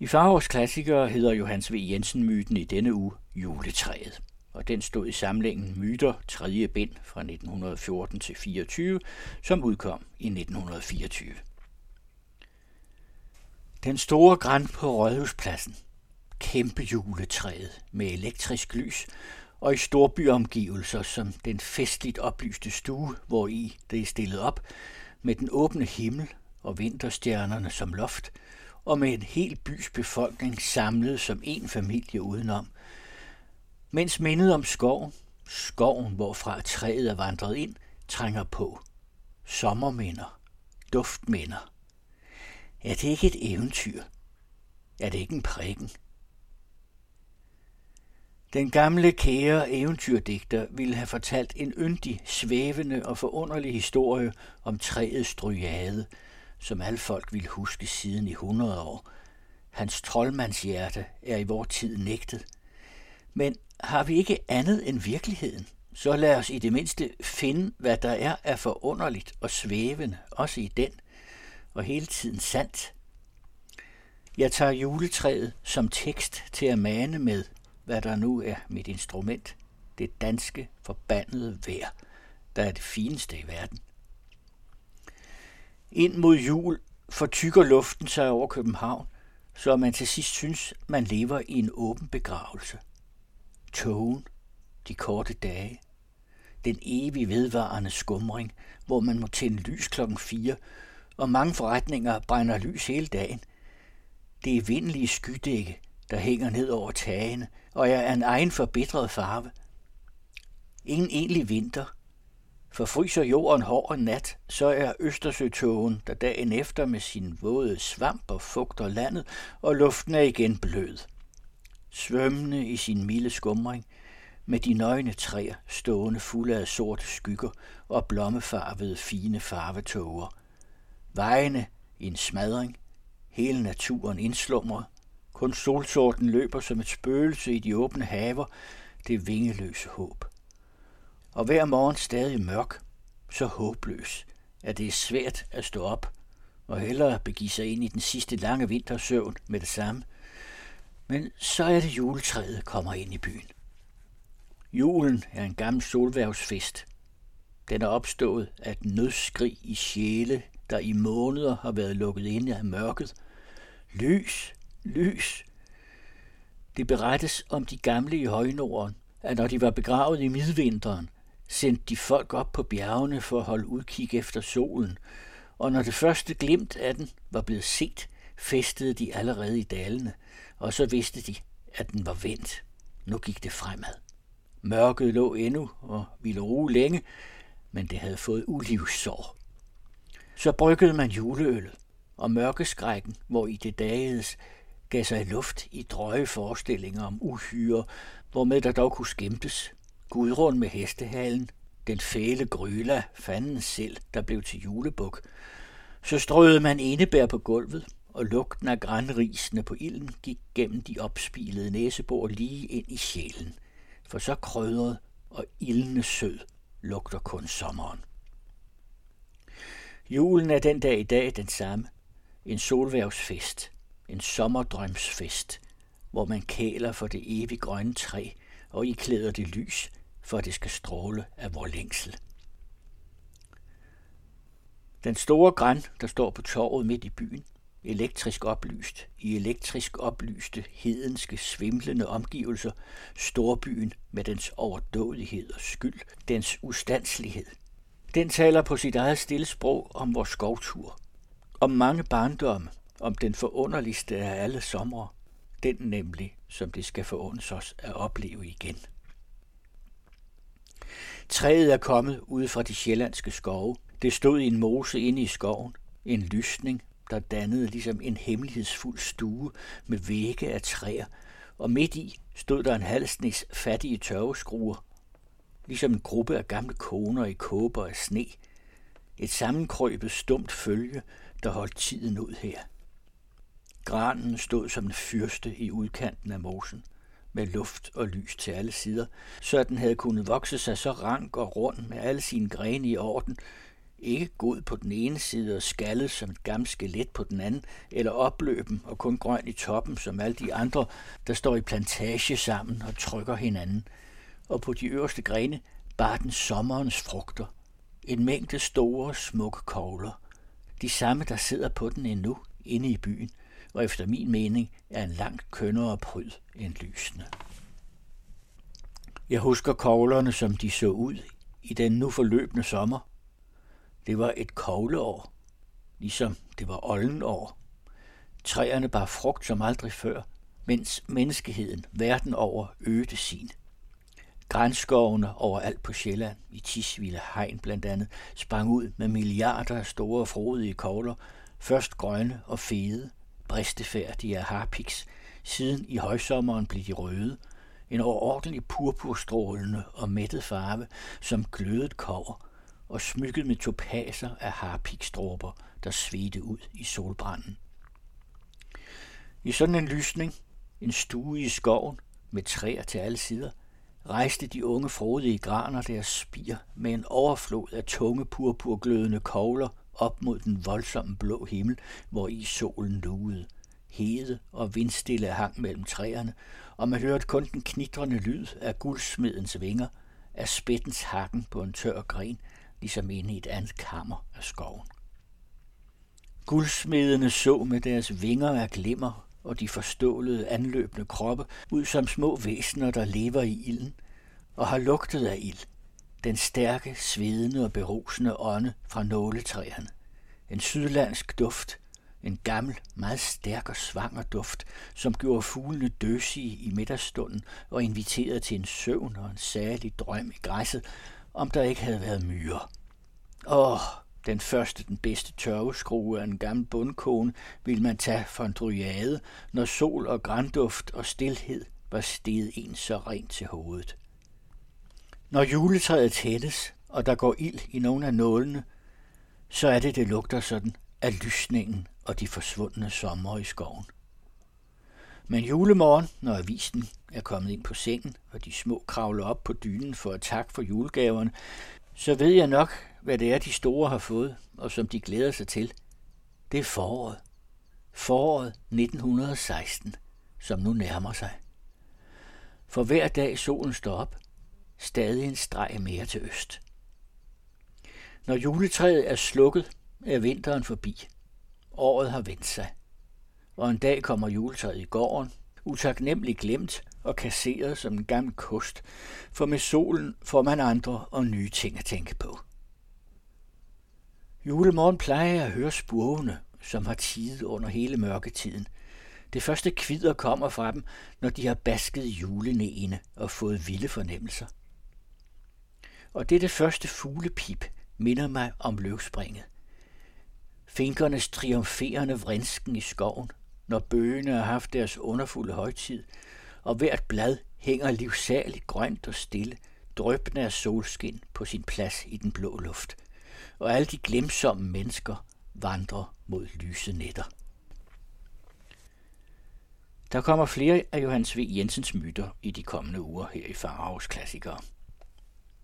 I Farovs klassikere hedder Johannes V. Jensen-myten i denne uge Juletræet, og den stod i samlingen Myter 3. bind fra 1914 til 24, som udkom i 1924. Den store græn på Rådhuspladsen. Kæmpe juletræet med elektrisk lys og i storbyomgivelser som den festligt oplyste stue, hvor i det er stillet op, med den åbne himmel og vinterstjernerne som loft, og med en hel bys befolkning samlet som en familie udenom. Mens mindet om skoven, skoven hvorfra træet er vandret ind, trænger på. Sommerminder, duftminder. Er det ikke et eventyr? Er det ikke en prikken? Den gamle kære eventyrdigter ville have fortalt en yndig, svævende og forunderlig historie om træets dryade som alle folk ville huske siden i 100 år. Hans troldmandshjerte er i vor tid nægtet. Men har vi ikke andet end virkeligheden? Så lad os i det mindste finde, hvad der er af forunderligt og svævende, også i den, og hele tiden sandt. Jeg tager juletræet som tekst til at mane med, hvad der nu er mit instrument, det danske forbandede vejr, der er det fineste i verden. Ind mod jul fortykker luften sig over København, så man til sidst synes, man lever i en åben begravelse. Togen, de korte dage, den evig vedvarende skumring, hvor man må tænde lys klokken 4, og mange forretninger brænder lys hele dagen. Det er vindelige skydække, der hænger ned over tagene, og er en egen forbitret farve. Ingen egentlig vinter. Forfryser jorden hård en nat, så er Østersøtogen, der dagen efter med sin våde svamp og fugter landet, og luften er igen blød. Svømmende i sin milde skumring, med de nøgne træer stående fulde af sorte skygger og blommefarvede fine farvetåger. Vejene i en smadring, hele naturen indslumret, kun solsorten løber som et spøgelse i de åbne haver, det vingeløse håb. Og hver morgen stadig mørk, så håbløs, at det er svært at stå op og hellere begive sig ind i den sidste lange vintersøvn med det samme. Men så er det juletræet kommer ind i byen. Julen er en gammel solværvsfest. Den er opstået af et nødskrig i sjæle, der i måneder har været lukket inde af mørket. Lys, lys. Det berettes om de gamle i højnorden, at når de var begravet i midvinteren, sendte de folk op på bjergene for at holde udkig efter solen, og når det første glimt af den var blevet set, festede de allerede i dalene, og så vidste de, at den var vendt. Nu gik det fremad. Mørket lå endnu og ville ruge længe, men det havde fået ulivssår. Så bryggede man juleøllet, og mørkeskrækken, hvor i det dagedes, gav sig luft i drøje forestillinger om uhyre, hvormed der dog kunne skæmpes. Gudrun med hestehalen, den fæle gryla, fanden selv, der blev til julebuk. Så strøede man enebær på gulvet, og lugten af grænrisene på ilden gik gennem de opspilede næsebor lige ind i sjælen. For så krødret og ildende sød lugter kun sommeren. Julen er den dag i dag den samme. En solværvsfest – en sommerdrømsfest, hvor man kæler for det evige grønne træ og iklæder det lys, for det skal stråle af vor længsel. Den store græn, der står på torvet midt i byen, elektrisk oplyst, i elektrisk oplyste, hedenske, svimlende omgivelser, storbyen med dens overdådighed og skyld, dens ustandslighed. Den taler på sit eget stille sprog om vores skovtur, om mange barndomme, om den forunderligste af alle somre, den nemlig, som det skal forundes os at opleve igen. Træet er kommet ud fra de sjællandske skove. Det stod i en mose inde i skoven, en lysning, der dannede ligesom en hemmelighedsfuld stue med vægge af træer, og midt i stod der en halsnis fattige tørveskruer, ligesom en gruppe af gamle koner i kåber af sne. Et sammenkrøbet stumt følge, der holdt tiden ud her. Granen stod som en fyrste i udkanten af mosen, med luft og lys til alle sider, så den havde kunnet vokse sig så rank og rund med alle sine grene i orden, ikke god på den ene side og skaldet som et gammelt skelet på den anden, eller opløben og kun grøn i toppen som alle de andre, der står i plantage sammen og trykker hinanden. Og på de øverste grene bar den sommerens frugter. En mængde store, smukke kogler. De samme, der sidder på den endnu inde i byen, og efter min mening er en langt kønnere pryd end lysende. Jeg husker koglerne, som de så ud i den nu forløbende sommer. Det var et kogleår, ligesom det var oldenår. Træerne bar frugt som aldrig før, mens menneskeheden verden over øgede sin. Grænskovene overalt på Sjælland, i Tisvilde Hegn blandt andet, sprang ud med milliarder af store frodige kogler, først grønne og fede, bristefærdige harpiks, siden i højsommeren blev de røde, en overordentlig purpurstrålende og mættet farve, som glødet kover, og smykket med topaser af harpikstråber, der svedte ud i solbranden. I sådan en lysning, en stue i skoven, med træer til alle sider, rejste de unge frodige graner deres spir med en overflod af tunge purpurglødende kogler op mod den voldsomme blå himmel, hvor i solen lugede. Hede og vindstille hang mellem træerne, og man hørte kun den knitrende lyd af guldsmedens vinger, af spættens hakken på en tør gren, ligesom inde i et andet kammer af skoven. Guldsmedene så med deres vinger af glimmer og de forstålede anløbende kroppe ud som små væsener, der lever i ilden og har lugtet af ild. Den stærke, svedende og berusende ånde fra nåletræerne. En sydlandsk duft, en gammel, meget stærk og svanger duft, som gjorde fuglene døsige i middagsstunden og inviterede til en søvn og en særlig drøm i græsset, om der ikke havde været myrer. Åh, den første, den bedste tørveskrue af en gammel bundkone ville man tage for en dryade, når sol og grænduft og stilhed var steget en så rent til hovedet. Når juletræet tættes, og der går ild i nogle af nålene, så er det, det lugter sådan af lysningen og de forsvundne sommer i skoven. Men julemorgen, når avisen er kommet ind på sengen, og de små kravler op på dynen for at takke for julegaverne, så ved jeg nok, hvad det er, de store har fået, og som de glæder sig til. Det er foråret. Foråret 1916, som nu nærmer sig. For hver dag solen står op, stadig en streg mere til øst. Når juletræet er slukket, er vinteren forbi. Året har vendt sig. Og en dag kommer juletræet i gården, utaknemmelig glemt og kasseret som en gammel kost, for med solen får man andre og nye ting at tænke på. Julemorgen plejer jeg at høre spurvene, som har tidet under hele mørketiden. Det første kvider kommer fra dem, når de har basket julenæene og fået vilde fornemmelser. Og dette første fuglepip, minder mig om løvspringet. Finkernes triumferende vrinsken i skoven, når bøgene har haft deres underfulde højtid, og hvert blad hænger livsaligt grønt og stille, drøbende af solskin på sin plads i den blå luft – og alle de glemsomme mennesker vandrer mod lyse netter. Der kommer flere af Johannes V. Jensens myter i de kommende uger her i Faraos Klassikere.